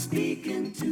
speaking to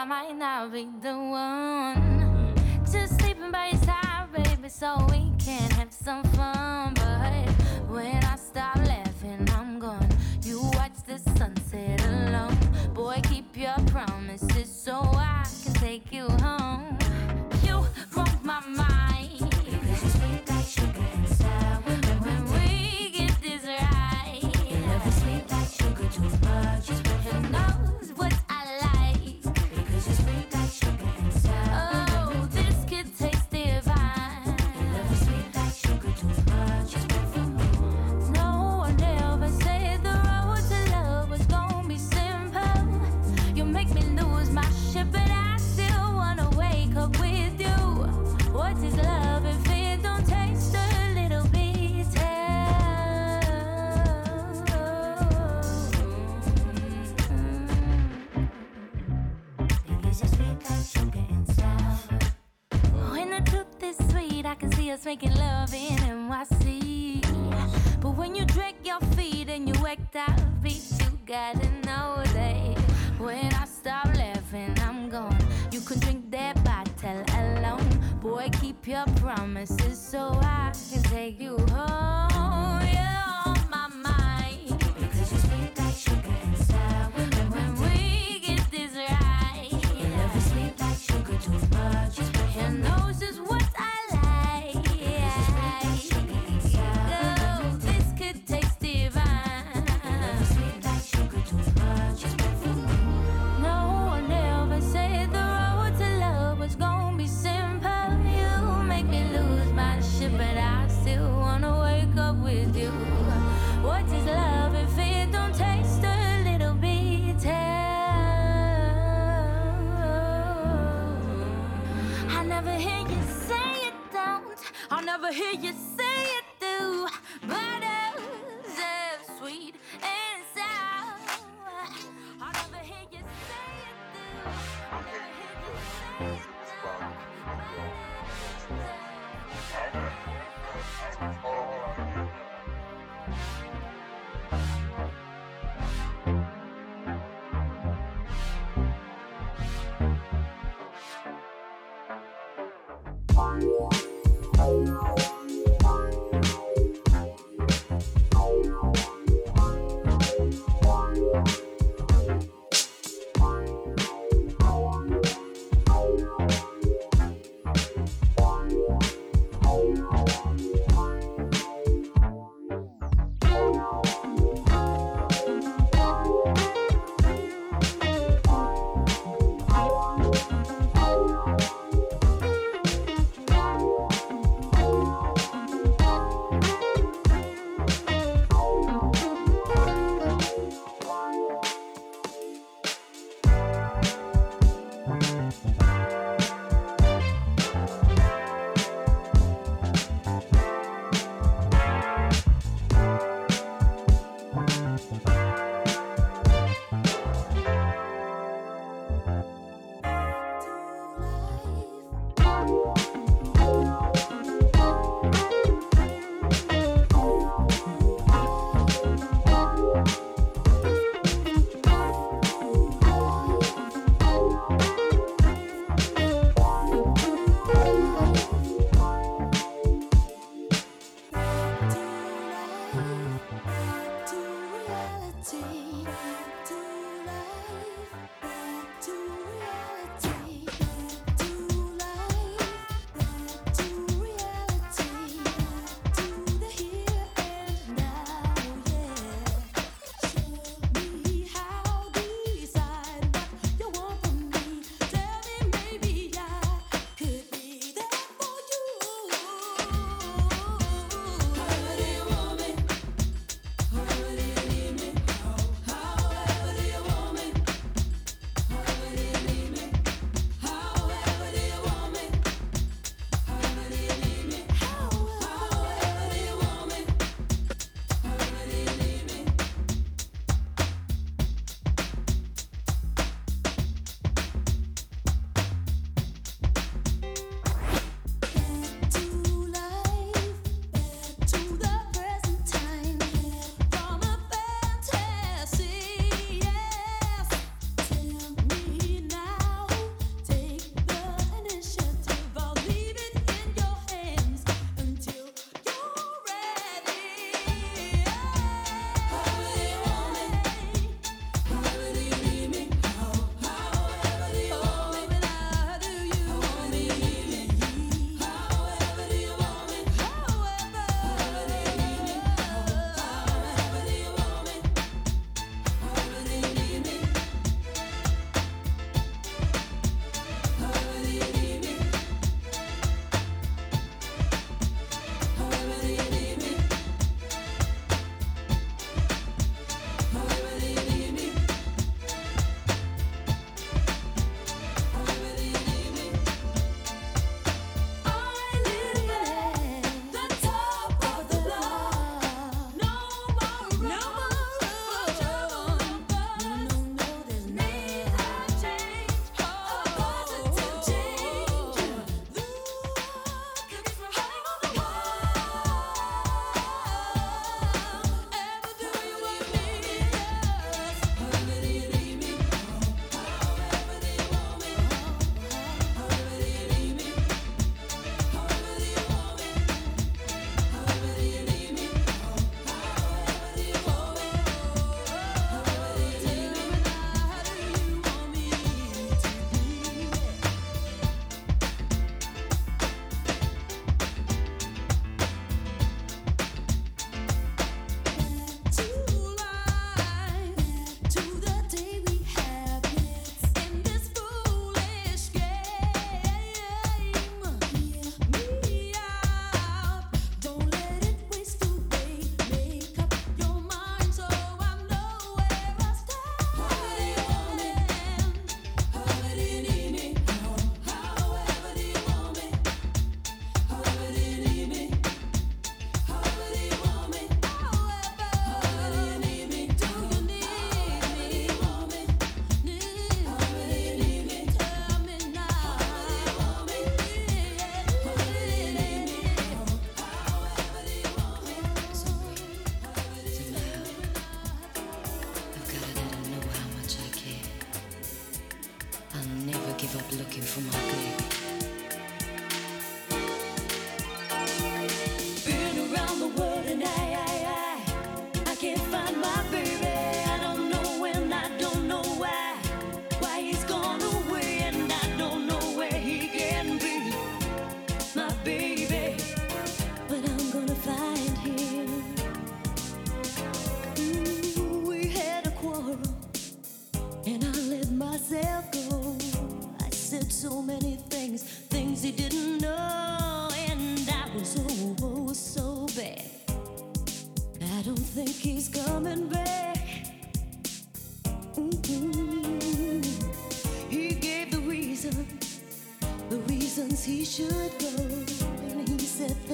I might not be the one. Mm. Just sleeping by your side, baby, so we can have some fun. Making love in NYC. But when you drag your feet and you act out beat, you gotta know that when I stop laughing, I'm gone. You can drink that bottle alone. Boy, keep your promises so I can take you home. Hear you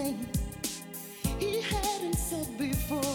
said things he hadn't said before,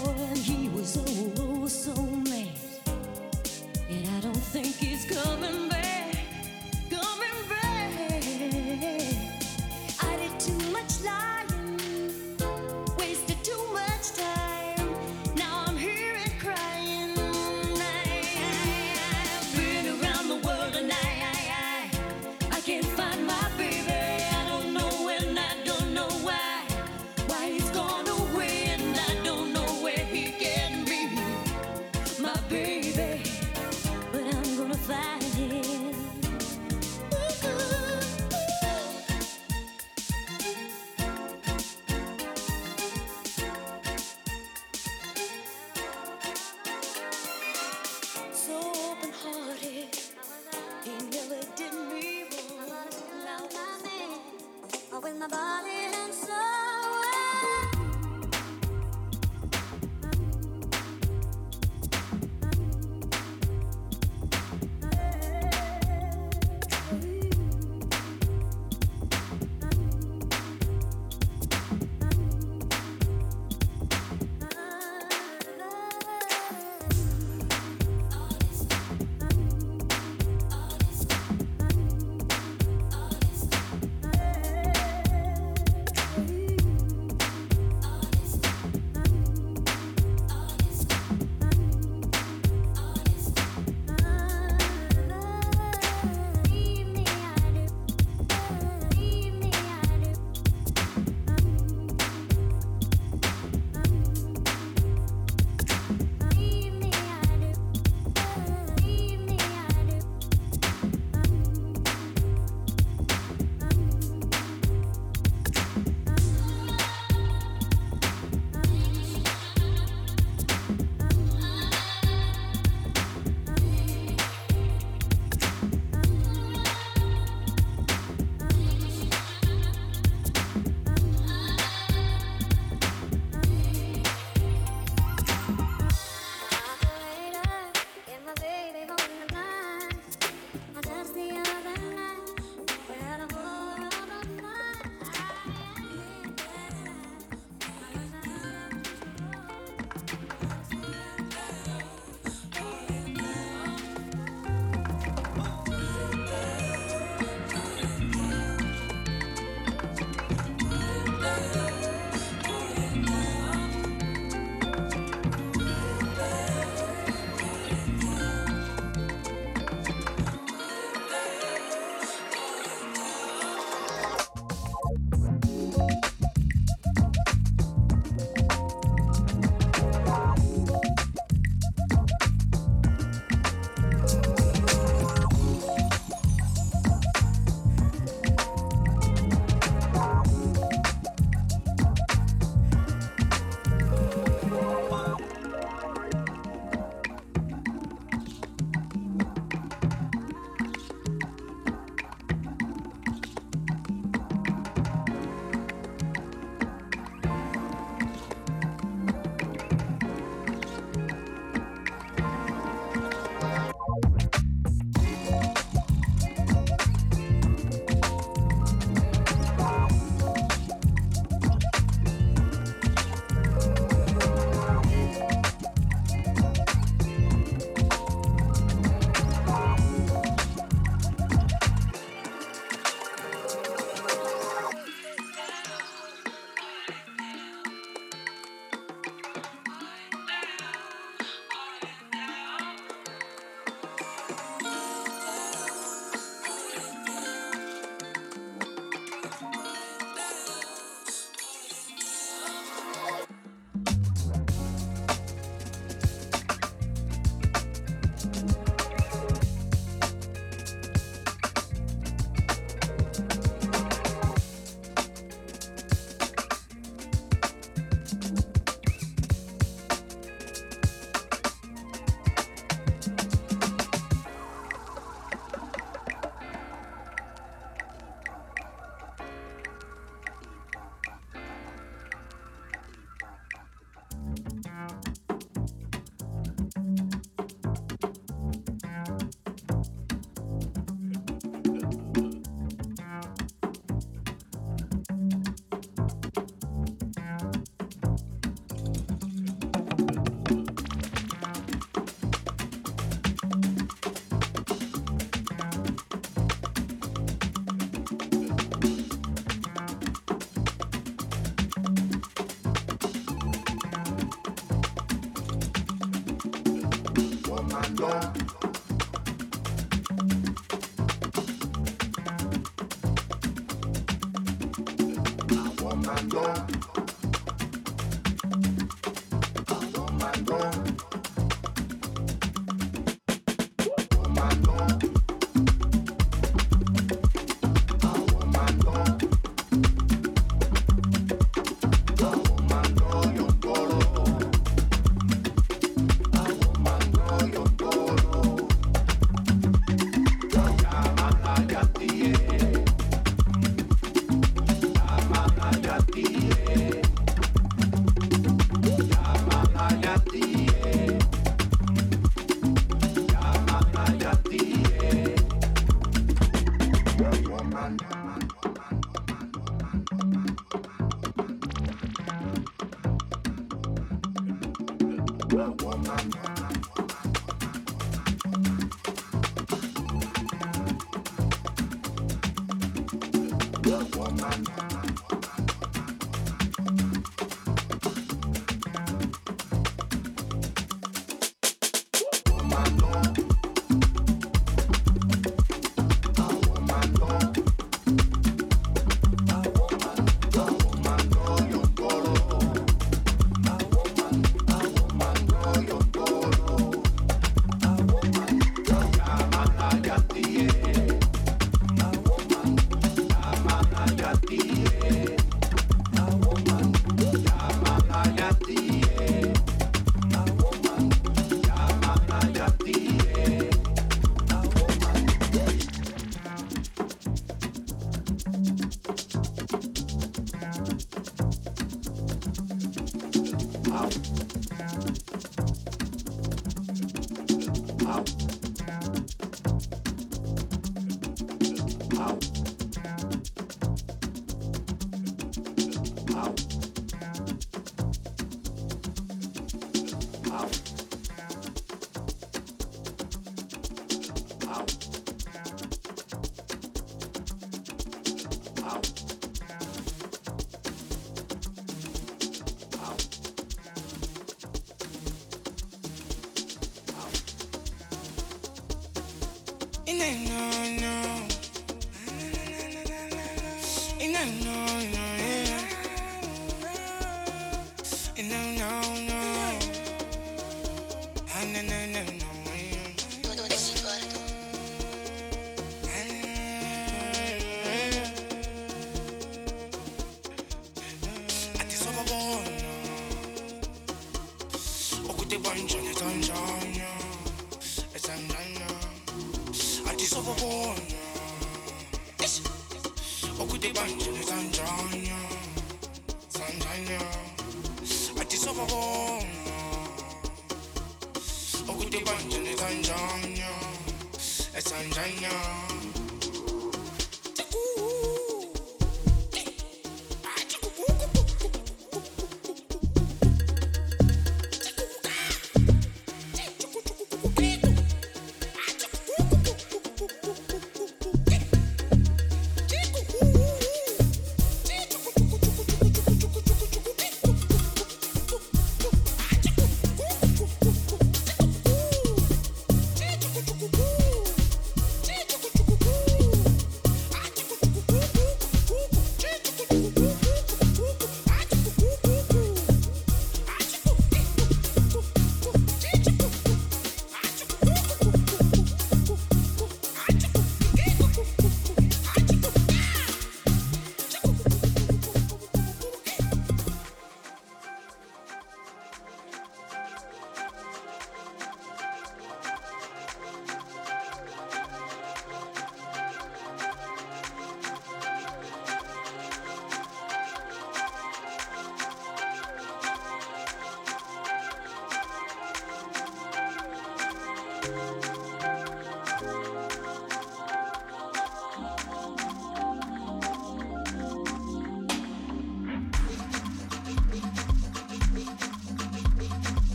gone.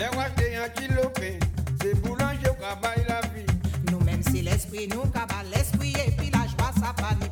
Les rois des anti-lopés, c'est boulanger au cabaret la vie. Nous-mêmes, si l'esprit nous cabale, l'esprit est puis la joie, ça va mieux.